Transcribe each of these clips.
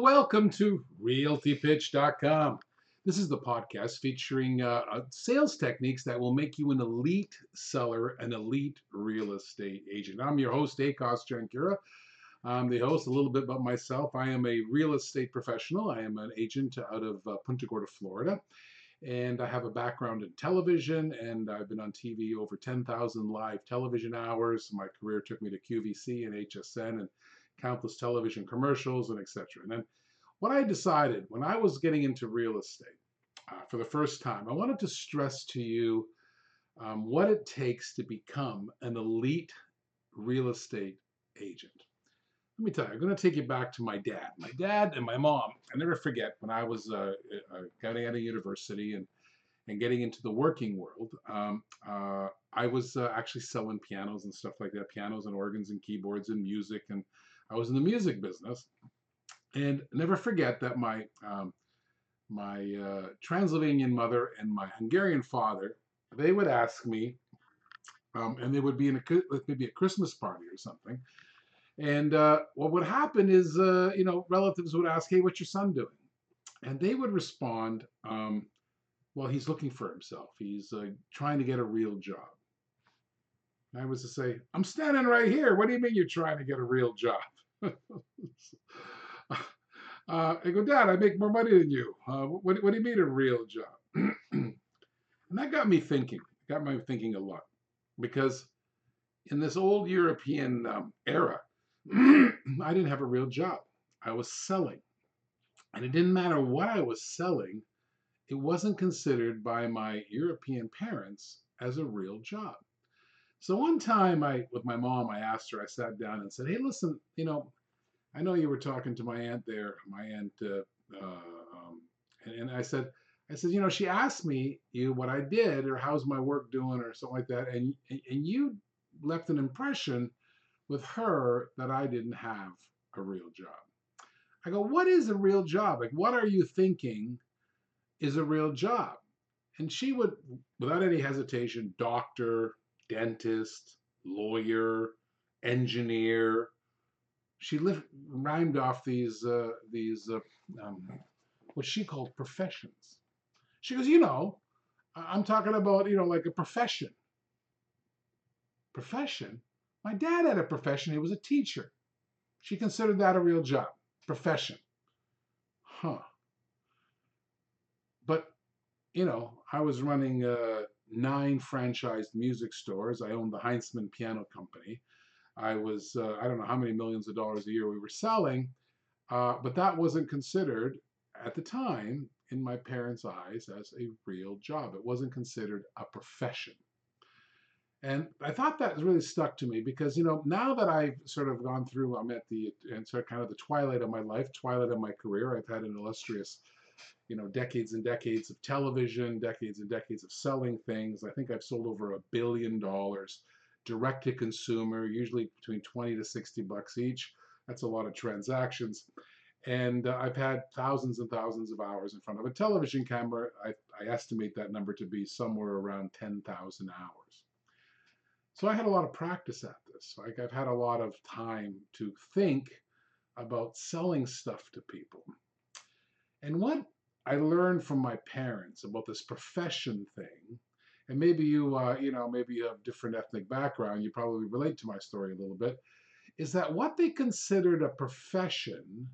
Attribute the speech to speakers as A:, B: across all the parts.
A: Welcome to RealtyPitch.com. This is the podcast featuring uh, uh, sales techniques that will make you an elite seller, an elite real estate agent. I'm your host, Akos Jankura. I'm the host. A little bit about myself. I am a real estate professional. I am an agent out of uh, Punta Gorda, Florida. And I have a background in television, and I've been on TV over 10,000 live television hours. My career took me to QVC and HSN and countless television commercials and etc. And then what I decided when I was getting into real estate uh, for the first time, I wanted to stress to you um, what it takes to become an elite real estate agent. Let me tell you, I'm going to take you back to my dad. My dad and my mom, I never forget when I was uh, uh, getting out of university and, and getting into the working world, um, uh, I was uh, actually selling pianos and stuff like that, pianos and organs and keyboards and music and I was in the music business, and never forget that my um, my uh, Transylvanian mother and my Hungarian father, they would ask me, um, and they would be in a maybe a Christmas party or something, and uh, what would happen is, uh, you know, relatives would ask, "Hey, what's your son doing?" And they would respond, um, "Well, he's looking for himself. He's uh, trying to get a real job." I was to say, I'm standing right here. What do you mean you're trying to get a real job? uh, I go, Dad, I make more money than you. Uh, what, what do you mean a real job? and that got me thinking, got me thinking a lot. Because in this old European um, era, I didn't have a real job. I was selling. And it didn't matter what I was selling, it wasn't considered by my European parents as a real job. So one time I, with my mom, I asked her, I sat down and said, hey, listen, you know, I know you were talking to my aunt there, my aunt, uh, uh, um, and, and, I said, I said, you know, she asked me you what I did or how's my work doing or something like that, and and you left an impression with her that I didn't have a real job. I go, what is a real job? Like, what are you thinking is a real job? And she would, without any hesitation, doctor, dentist, lawyer, engineer. She lived, rhymed off these uh, these uh, um, what she called professions. She goes, you know, I'm talking about you know like a profession. Profession. My dad had a profession. He was a teacher. She considered that a real job. Profession. Huh. But you know, I was running. Uh, nine franchised music stores. I owned the Heintzman Piano Company. I was, uh, I don't know how many millions of dollars a year we were selling, uh, but that wasn't considered at the time in my parents' eyes as a real job. It wasn't considered a profession. And I thought that really stuck to me because, you know, now that I've sort of gone through, I'm at the, and sort of kind of the twilight of my life, twilight of my career. I've had an illustrious you know, decades and decades of television, decades and decades of selling things. I think I've sold over a billion dollars direct to consumer, usually between 20 to 60 bucks each. That's a lot of transactions. And uh, I've had thousands and thousands of hours in front of a television camera. I, I estimate that number to be somewhere around 10,000 hours. So I had a lot of practice at this. Like I've had a lot of time to think about selling stuff to people. And what I learned from my parents about this profession thing, and maybe you, uh, you know, maybe you have different ethnic background, you probably relate to my story a little bit, is that what they considered a profession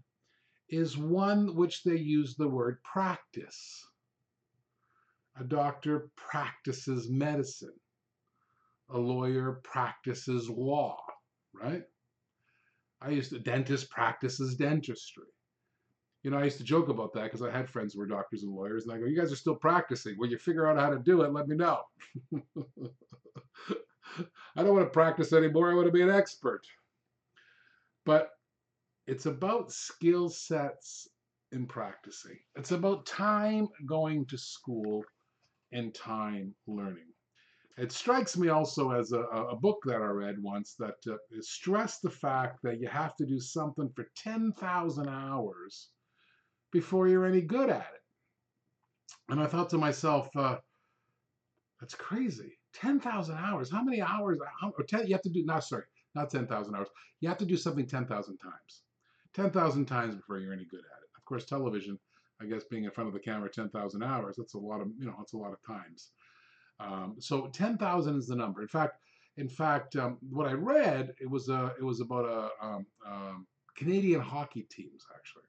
A: is one which they use the word practice. A doctor practices medicine. A lawyer practices law, right? I used to, dentist practices dentistry you know, I used to joke about that because I had friends who were doctors and lawyers, and I go, "You guys are still practicing. When you figure out how to do it, let me know." I don't want to practice anymore. I want to be an expert. But it's about skill sets in practicing. It's about time going to school and time learning. It strikes me also as a, a book that I read once that uh, stressed the fact that you have to do something for 10,000 hours before you're any good at it. And I thought to myself, uh, that's crazy. 10,000 hours. How many hours? How, 10, you have to do, not sorry, not 10,000 hours. You have to do something 10,000 times 10,000 times before you're any good at it. Of course, television, I guess being in front of the camera 10,000 hours, that's a lot of, you know, that's a lot of times. Um, so 10,000 is the number. In fact, in fact, um, what I read, it was a, it was about a um, um, Canadian hockey teams actually.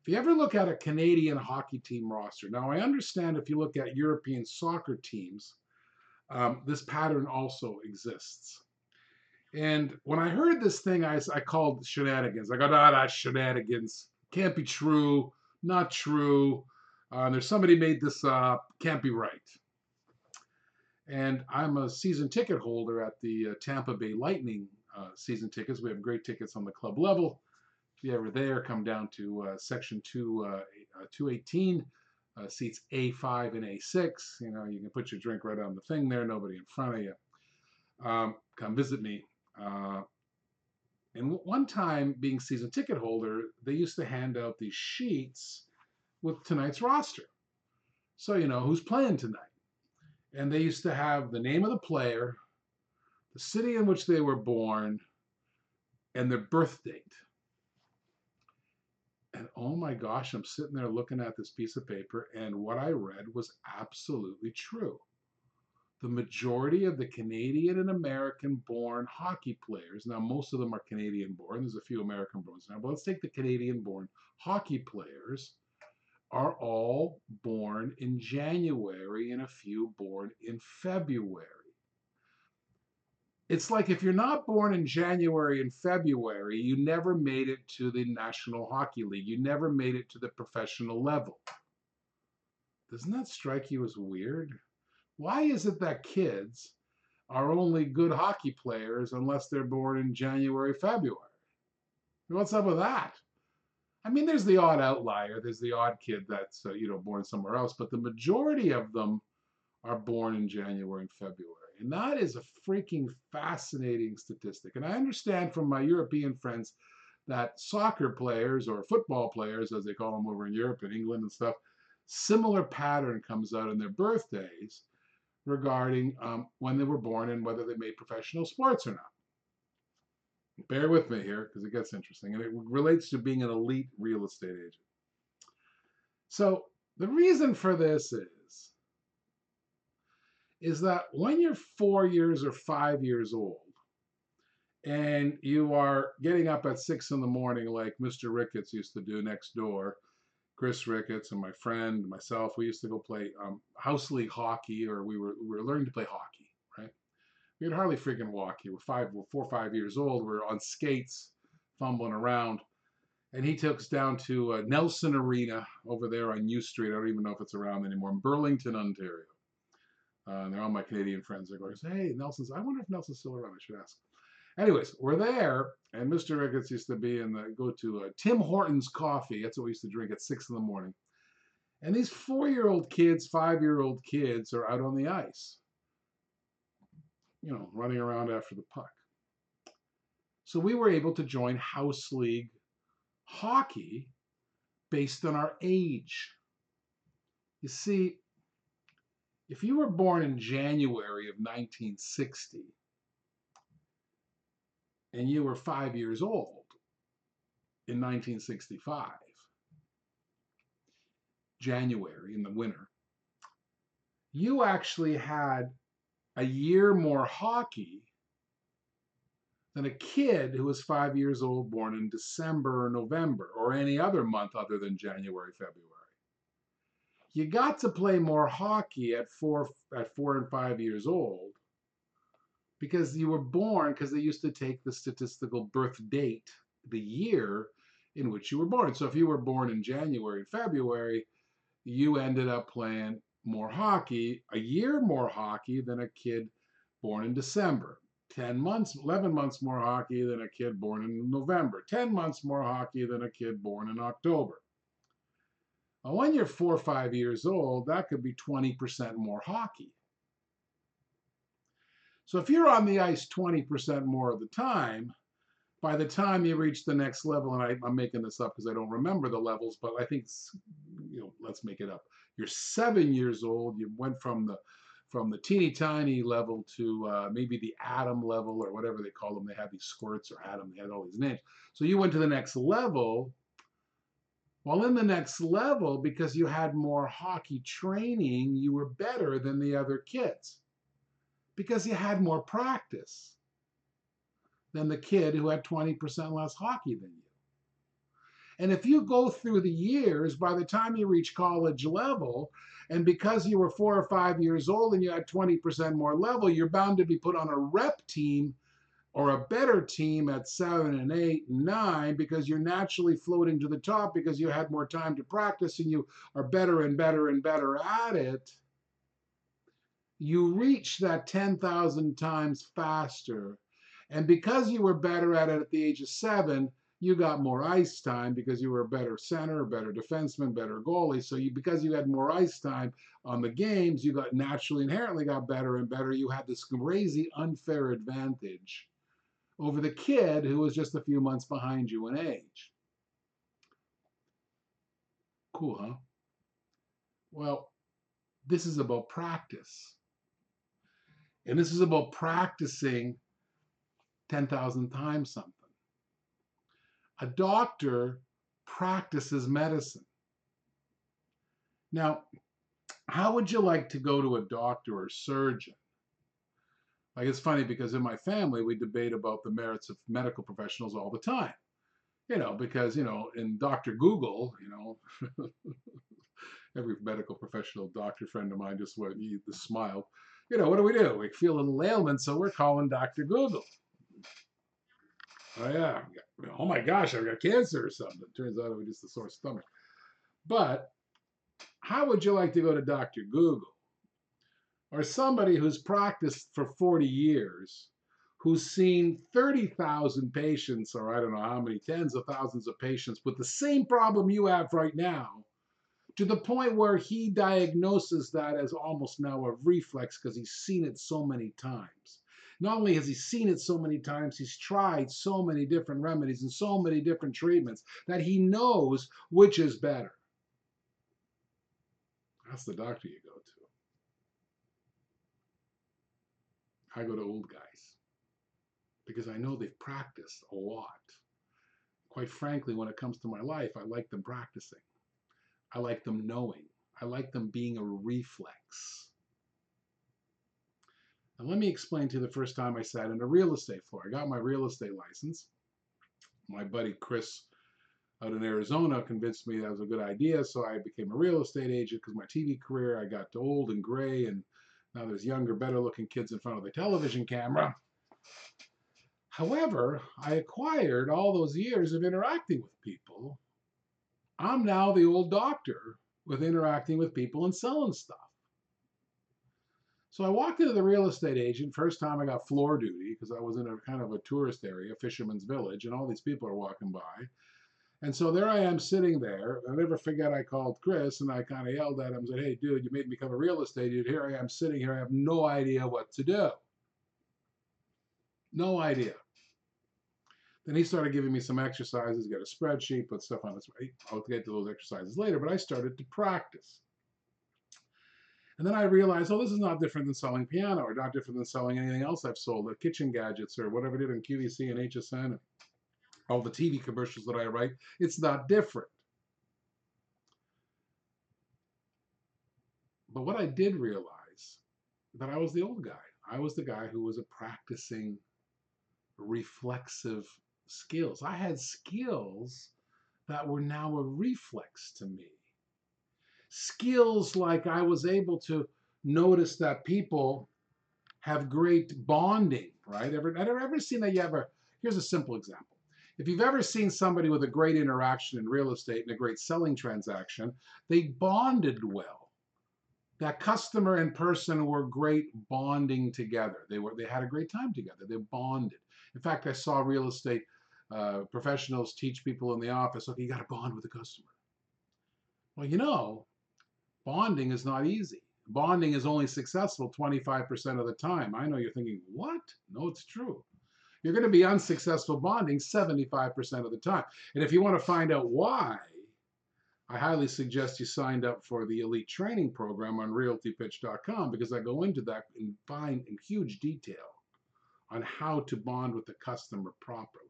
A: If you ever look at a Canadian hockey team roster, now I understand if you look at European soccer teams, um, this pattern also exists. And when I heard this thing, I, I called shenanigans. I go, ah, that's shenanigans. Can't be true. Not true. Uh, there's somebody made this up. Can't be right. And I'm a season ticket holder at the uh, Tampa Bay Lightning uh, season tickets. We have great tickets on the club level. If you're ever there, come down to uh, section two, uh, uh, 218, uh, seats A5 and A6. You know, you can put your drink right on the thing there, nobody in front of you. Um, come visit me. and one time, being season ticket holder, they used to hand out these sheets with tonight's roster. So you know who's playing tonight and they used to have the name of the player, the city in which they were born, and their birth date. And oh my gosh, I'm sitting there looking at this piece of paper, and what I read was absolutely true. The majority of the Canadian and American born hockey players, now most of them are Canadian born, there's a few American born now, but let's take the Canadian born hockey players are all born in January and a few born in February. It's like if you're not born in January and February, you never made it to the National Hockey League. You never made it to the professional level. Doesn't that strike you as weird? Why is it that kids are only good hockey players unless they're born in January, February? What's up with that? I mean, there's the odd outlier. There's the odd kid that's uh, you know born somewhere else, but the majority of them are born in January and February, and that is a freaking fascinating statistic. And I understand from my European friends that soccer players or football players, as they call them over in Europe and England and stuff, similar pattern comes out in their birthdays regarding um, when they were born and whether they made professional sports or not. Bear with me here because it gets interesting and it relates to being an elite real estate agent. So the reason for this is, is that when you're four years or five years old and you are getting up at six in the morning like Mr. Ricketts used to do next door, Chris Ricketts and my friend, myself, we used to go play um, house league hockey or we were, we were learning to play hockey right? we could hardly freaking walk. We were five, we're four or five years old. We are on skates, fumbling around. And he took us down to uh, Nelson Arena over there on U Street. I don't even know if it's around anymore, in Burlington, Ontario. Uh, and they're all my Canadian friends. They're going, hey, Nelson's, I wonder if Nelson's still around. I should ask. Anyways, we're there, and Mr. Ricketts used to be in the, go to uh, Tim Hortons coffee. That's what we used to drink at 6 in the morning. And these four-year-old kids, five-year-old kids are out on the ice you know, running around after the puck. So we were able to join house league hockey based on our age. You see, if you were born in January of 1960 and you were five years old in 1965, January in the winter, you actually had a year more hockey than a kid who was five years old born in December or November or any other month other than January, February. You got to play more hockey at four at four and five years old because you were born because they used to take the statistical birth date, the year in which you were born. So if you were born in January February, you ended up playing more hockey, a year more hockey than a kid born in December. 10 months, 11 months more hockey than a kid born in November. 10 months more hockey than a kid born in October. Now, when you're four or five years old, that could be 20% more hockey. So if you're on the ice 20% more of the time, by the time you reach the next level, and I, am making this up because I don't remember the levels, but I think, you know, let's make it up. You're seven years old. You went from the from the teeny tiny level to uh, maybe the atom level or whatever they call them. They had these squirts or atom, they had all these names. So you went to the next level. Well, in the next level, because you had more hockey training, you were better than the other kids because you had more practice than the kid who had 20% less hockey than you. And if you go through the years, by the time you reach college level, and because you were four or five years old and you had 20% more level, you're bound to be put on a rep team or a better team at seven and eight and nine because you're naturally floating to the top because you had more time to practice and you are better and better and better at it. You reach that 10,000 times faster. And because you were better at it at the age of seven, you got more ice time because you were a better center, better defenseman, better goalie. So you because you had more ice time on the games, you got naturally inherently got better and better. You had this crazy unfair advantage over the kid who was just a few months behind you in age. Cool, huh? Well, this is about practice. And this is about practicing 10,000 times something. A doctor practices medicine. Now, how would you like to go to a doctor or surgeon? Like it's funny because in my family we debate about the merits of medical professionals all the time. You know, because you know, in Dr. Google, you know, every medical professional doctor friend of mine just went, he smiled. You know, what do we do? We feel a little ailment, so we're calling Dr. Google. Oh yeah. Oh my gosh, I've got cancer or something. It turns out it was just a sore stomach. But how would you like to go to Dr. Google? Or somebody who's practiced for 40 years, who's seen 30,000 patients, or I don't know how many, tens of thousands of patients with the same problem you have right now, to the point where he diagnoses that as almost now a reflex because he's seen it so many times. Not only has he seen it so many times, he's tried so many different remedies and so many different treatments that he knows which is better. That's the doctor you go to. I go to old guys because I know they've practiced a lot. Quite frankly, when it comes to my life, I like them practicing. I like them knowing. I like them being a reflex. And let me explain to you the first time I sat in a real estate floor. I got my real estate license. My buddy Chris out in Arizona convinced me that was a good idea, so I became a real estate agent because my TV career, I got old and gray, and now there's younger, better looking kids in front of the television camera. However, I acquired all those years of interacting with people. I'm now the old doctor with interacting with people and selling stuff. So I walked into the real estate agent. First time I got floor duty because I was in a kind of a tourist area, a fisherman's village, and all these people are walking by. And so there I am sitting there. I never forget I called Chris and I kind of yelled at him and said, Hey, dude, you made me become a real estate agent. Here I am sitting here. I have no idea what to do. No idea. Then he started giving me some exercises, got a spreadsheet, put stuff on his. I'll get to those exercises later, but I started to practice. And then I realized, oh, this is not different than selling piano or not different than selling anything else I've sold, the kitchen gadgets or whatever I did in QVC and HSN all the TV commercials that I write. It's not different. But what I did realize that I was the old guy. I was the guy who was a practicing reflexive skills. I had skills that were now a reflex to me skills like I was able to notice that people have great bonding, right? Ever, ever, ever seen that you ever, here's a simple example. If you've ever seen somebody with a great interaction in real estate and a great selling transaction, they bonded well. That customer and person were great bonding together. They were they had a great time together. They bonded. In fact, I saw real estate uh, professionals teach people in the office, okay, you got to bond with the customer. Well, you know, bonding is not easy. Bonding is only successful 25% of the time. I know you're thinking, what? No, it's true. You're going to be unsuccessful bonding 75% of the time. And if you want to find out why, I highly suggest you signed up for the elite training program on realtypitch.com because I go into that in fine in huge detail on how to bond with the customer properly.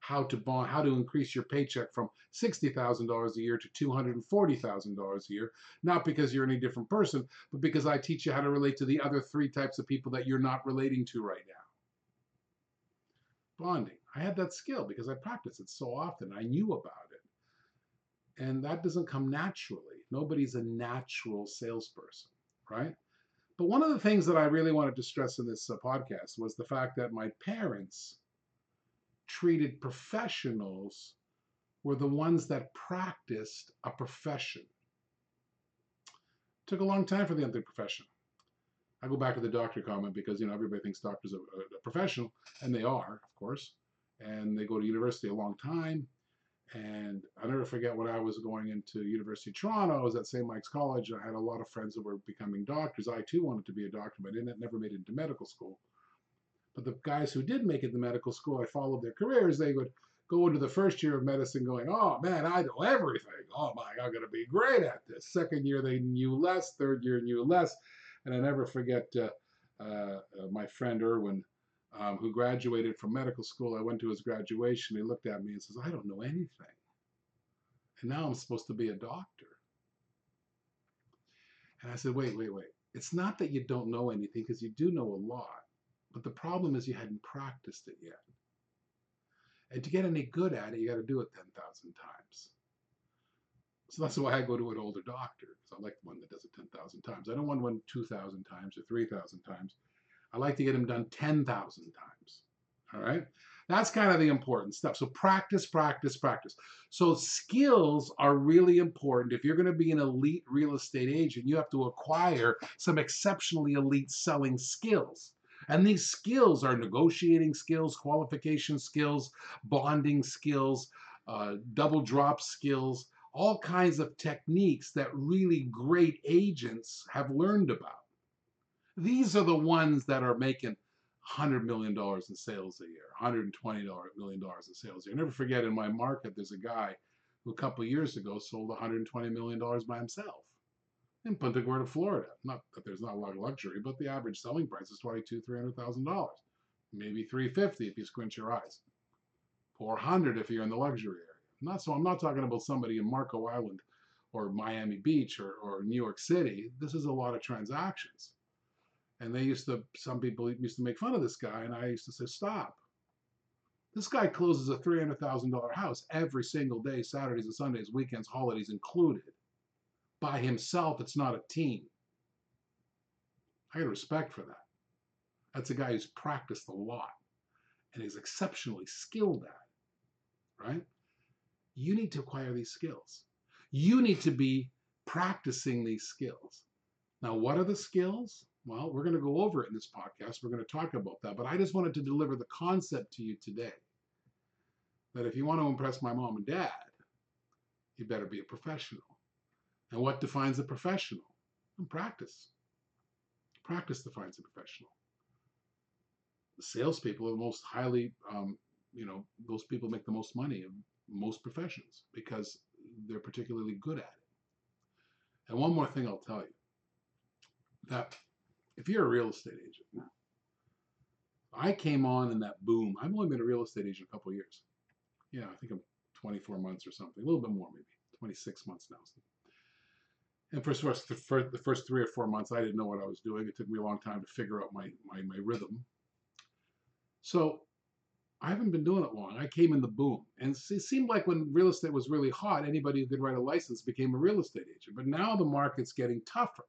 A: How to bond, how to increase your paycheck from $60,000 a year to $240,000 a year, not because you're any different person, but because I teach you how to relate to the other three types of people that you're not relating to right now. I had that skill because I practiced it so often. I knew about it. And that doesn't come naturally. Nobody's a natural salesperson, right? But one of the things that I really wanted to stress in this uh, podcast was the fact that my parents treated professionals were the ones that practiced a profession. Took a long time for them to profession. I go back to the doctor comment because you know everybody thinks doctors are a professional, and they are, of course and they go to university a long time. And I never forget when I was going into University of Toronto, I was at St. Mike's College. I had a lot of friends that were becoming doctors. I too wanted to be a doctor, but I never made it into medical school. But the guys who did make it to medical school, I followed their careers. They would go into the first year of medicine going, oh man, I know everything. Oh my, god, I'm going to be great at this. Second year, they knew less. Third year, knew less. And I never forget uh, uh, uh, my friend Irwin um, who graduated from medical school. I went to his graduation. He looked at me and says, I don't know anything. And now I'm supposed to be a doctor. And I said, wait, wait, wait. It's not that you don't know anything because you do know a lot. But the problem is you hadn't practiced it yet. And to get any good at it, you got to do it 10,000 times. So that's why I go to an older doctor, because I like one that does it 10,000 times. I don't want one 2,000 times or 3,000 times. I like to get them done 10,000 times. All right. That's kind of the important stuff. So practice, practice, practice. So skills are really important. If you're going to be an elite real estate agent, you have to acquire some exceptionally elite selling skills. And these skills are negotiating skills, qualification skills, bonding skills, uh, double drop skills, all kinds of techniques that really great agents have learned about. These are the ones that are making $100 million in sales a year, $120 million in sales a year. Never forget, in my market, there's a guy who a couple years ago sold $120 million by himself in Punta Gorda, Florida. Not that there's not a lot of luxury, but the average selling price is $22,000, $300,000. Maybe 350 if you squint your eyes. 400 if you're in the luxury area. Not so I'm not talking about somebody in Marco Island or Miami Beach or, or New York City. This is a lot of transactions. And they used to, some people used to make fun of this guy, and I used to say, stop. This guy closes a $300,000 house every single day, Saturdays and Sundays, weekends, holidays included. By himself, it's not a team. I got respect for that. That's a guy who's practiced a lot and is exceptionally skilled at it, right? You need to acquire these skills. You need to be practicing these skills. Now, what are the skills? Well, we're going to go over it in this podcast. We're going to talk about that. But I just wanted to deliver the concept to you today that if you want to impress my mom and dad, you better be a professional. And what defines a professional? And practice. Practice defines a professional. The salespeople are the most highly, um, you know, those people make the most money most professions because they're particularly good at it. And one more thing I'll tell you that if you're a real estate agent, I came on in that boom. I've only been a real estate agent a couple years. Yeah, I think I'm 24 months or something, a little bit more maybe, 26 months now. And for, the first three or four months, I didn't know what I was doing. It took me a long time to figure out my, my, my rhythm. So I haven't been doing it long. I came in the boom. And it seemed like when real estate was really hot, anybody who could write a license became a real estate agent. But now the market's getting tougher.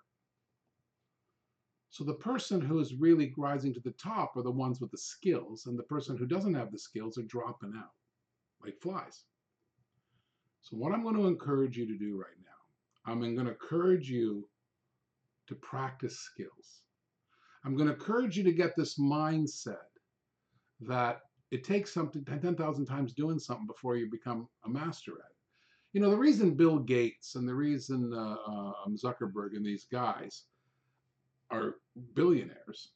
A: So the person who is really rising to the top are the ones with the skills, and the person who doesn't have the skills are dropping out like flies. So what I'm going to encourage you to do right now, I'm going to encourage you to practice skills. I'm going to encourage you to get this mindset that it takes something 10,000 times doing something before you become a master at it. You know, the reason Bill Gates and the reason uh, uh, Zuckerberg and these guys are billionaires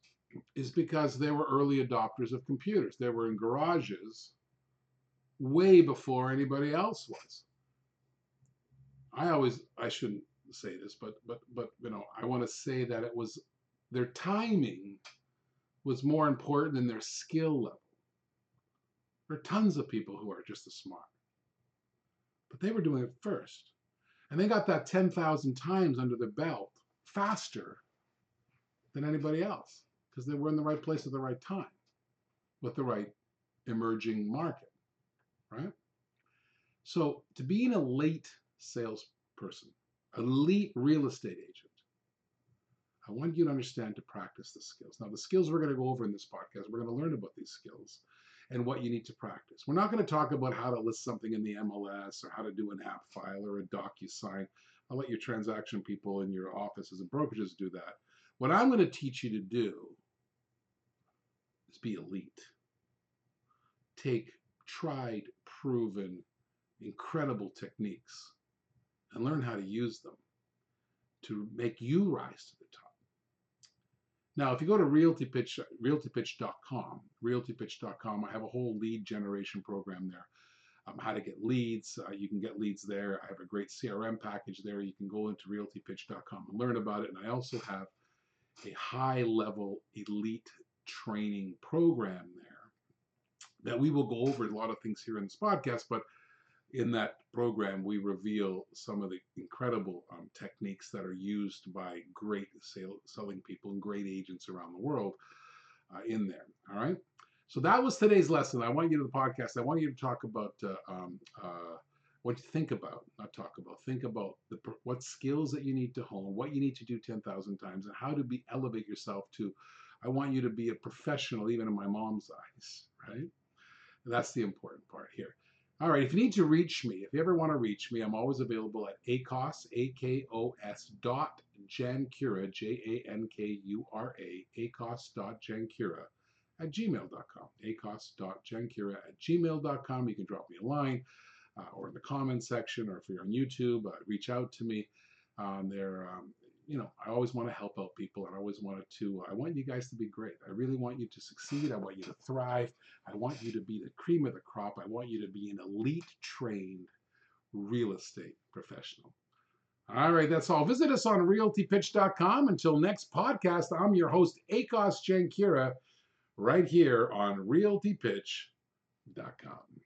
A: is because they were early adopters of computers. They were in garages way before anybody else was. I always I shouldn't say this, but but but you know I want to say that it was their timing was more important than their skill level. There are tons of people who are just as smart, but they were doing it first, and they got that ten thousand times under their belt faster than anybody else because they were in the right place at the right time with the right emerging market, right? So to be an elite salesperson, elite real estate agent, I want you to understand to practice the skills. Now, the skills we're going to go over in this podcast, we're going to learn about these skills and what you need to practice. We're not going to talk about how to list something in the MLS or how to do an app file or a DocuSign. I'll let your transaction people in your offices and brokerages do that. What I'm going to teach you to do is be elite. Take tried, proven, incredible techniques and learn how to use them to make you rise to the top. Now, if you go to RealtyPitch, realtypitch.com, realtypitch.com, I have a whole lead generation program there. Um, how to get leads. Uh, you can get leads there. I have a great CRM package there. You can go into realtypitch.com and learn about it. And I also have a high level elite training program there that we will go over a lot of things here in this podcast, but in that program, we reveal some of the incredible um, techniques that are used by great sale, selling people and great agents around the world uh, in there. All right. So that was today's lesson. I want you to the podcast. I want you to talk about uh, um, uh, what you think about, not talk about. Think about the what skills that you need to hone, what you need to do ten thousand times, and how to be elevate yourself to. I want you to be a professional, even in my mom's eyes. Right. That's the important part here. All right, if you need to reach me, if you ever want to reach me, I'm always available at AKOS, A-K-O-S dot Jankura, J-A-N-K-U-R-A, AKOS dot Jankura at gmail.com, AKOS dot Jankura at gmail.com. You can drop me a line uh, or in the comment section, or if you're on YouTube, uh, reach out to me. Um, there, um, you know, I always want to help out people and I always wanted to, uh, I want you guys to be great. I really want you to succeed. I want you to thrive. I want you to be the cream of the crop. I want you to be an elite trained real estate professional. All right, that's all. Visit us on realtypitch.com. Until next podcast, I'm your host, Akos Jankura, right here on realtypitch.com.